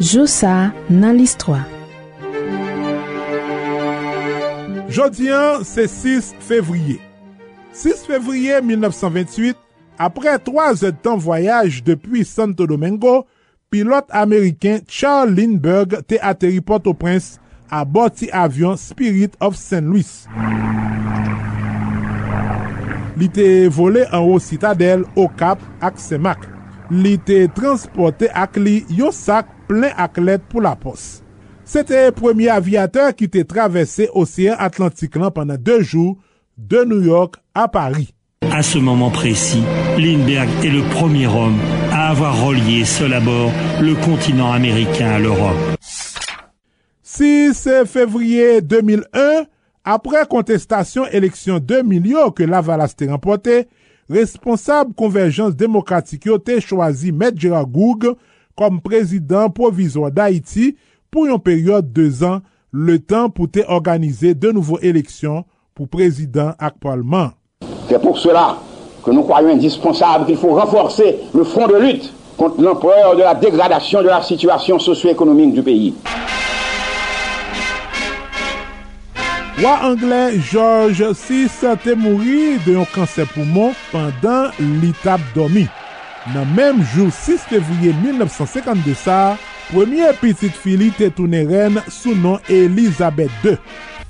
Josa nan listwa Jodian, se 6 fevriye. 6 fevriye 1928, apre 3 etan voyaj depi Santo Domingo, pilote Ameriken Charles Lindbergh te ateri Port-au-Prince a boti avyon Spirit of St. Louis. Li te vole an ou citadel o kap ak semak. Li te transporte ak li yo sak plen ak let pou la pos. Se te premye avyateur ki te travesse Osean Atlantik lan pandan 2 jou de New York a Paris. A ce moment précis, Lindbergh est le premier homme à avoir relié seul à bord le continent américain à l'Europe. 6 février 2001, apre kontestasyon eleksyon 2000 yo ke Lavalas te rempote, responsable Konverjans Demokratik yo te chwazi Medjera Goug kom prezident provizor d'Haïti pou yon peryode 2 an, le tan pou te organize de nouvo eleksyon pou prezident akpalman. C'est pour cela que nous croyons indispensable qu'il faut renforcer le front de lutte contre l'empereur de la dégradation de la situation socio-économique du pays. Wa anglais George VI te mouri de yon kanser poumon pandan li tap domi. Nan menm jou 6 fevriye 1952 sa, premier petit fili te toune ren sou non Elisabeth II.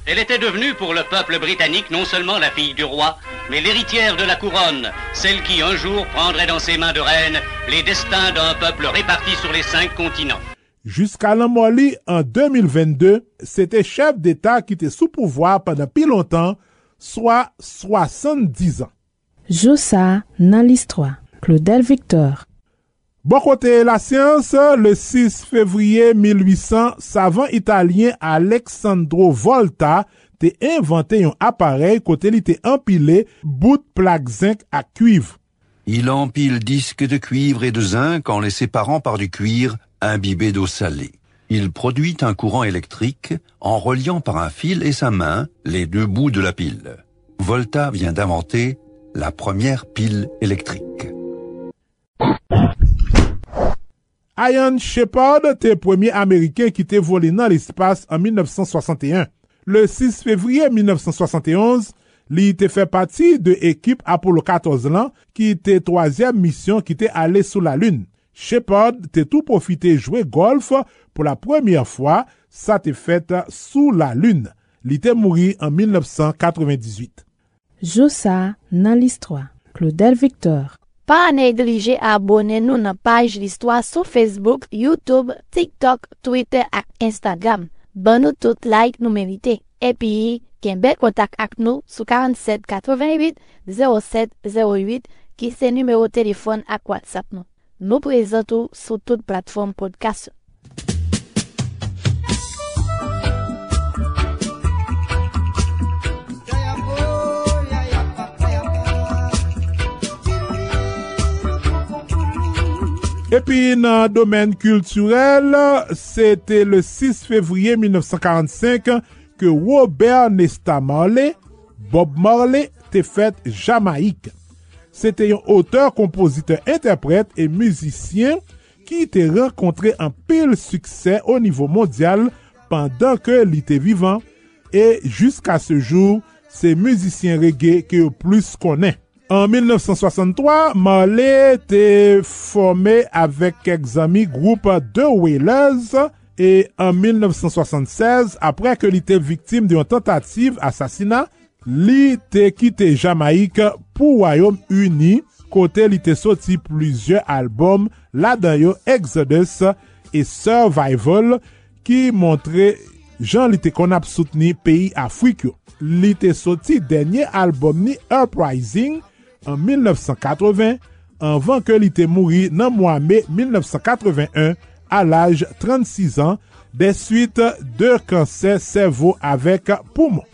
Elle était devenue pour le peuple britannique non seulement la fille du roi, mais l'héritière de la couronne, celle qui un jour prendrait dans ses mains de reine les destins d'un peuple réparti sur les cinq continents. Juska lan moli an 2022, se te chef d'Etat ki te sou pouvoi pandan pi lontan, swa 70 an. Josa nan listwa Claudel Victor Bon kote la siyans, le 6 fevriye 1800, savan italien Alexandro Volta te invente yon aparel kote li te empile bout plak zinc a kuiv. Il empile disques de cuivre et de zinc en les séparant par du cuir imbibé d'eau salée. Il produit un courant électrique en reliant par un fil et sa main les deux bouts de la pile. Volta vient d'inventer la première pile électrique. Ian Shepard te premier Ameriken ki te vole nan l'espace en 1961. Le 6 fevriye 1971, li te fe pati de ekip Apollo 14 lan ki te toasyem misyon ki te ale sou la lune. Shepard te tou profite jwe golf pou la premiye fwa sa te fet sou la lun. Li te mouri an 1998. Josa nan listwa. Claudel Victor Pa neglije abone nou nan paj listwa sou Facebook, Youtube, TikTok, Twitter ak Instagram. Ban nou tout like nou merite. Epi, ken bel kontak ak nou sou 47 88 07 08 ki se numero telefon ak WhatsApp nou. Nou prezentou sou tout platform podcast. Epi nan domen kulturel, se te le 6 fevriye 1945 ke Robert Nesta Marley, Bob Marley, te fet Jamaik. Sete yon auteur, kompoziteur, interprète et musicien ki te renkontre an pil suksè o nivou mondyal pandan ke li te vivan e jiska se jour se musicien reggae ki yo plus konen. An 1963, Marley te formè avèk kek zami group The Wailers e an 1976, apre ke li te viktim de yon tentative asasina, li te kite Jamaik pou Wayom Uni, kote li te soti plizye albom la dayo Exodus e Survival ki montre jan li te kon ap soutni peyi Afrikyo. Li te soti denye albom ni Uprising an 1980, anvan ke li te mouri nan mwa me 1981 al aj 36 an de suite de kanser servo avek poumon.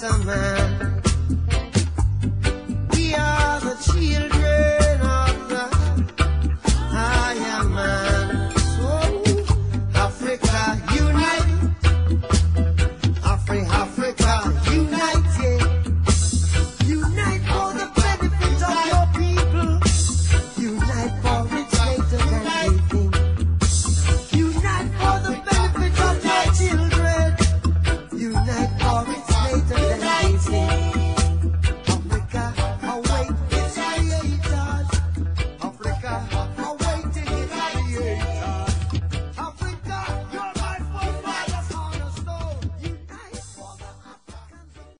somehow.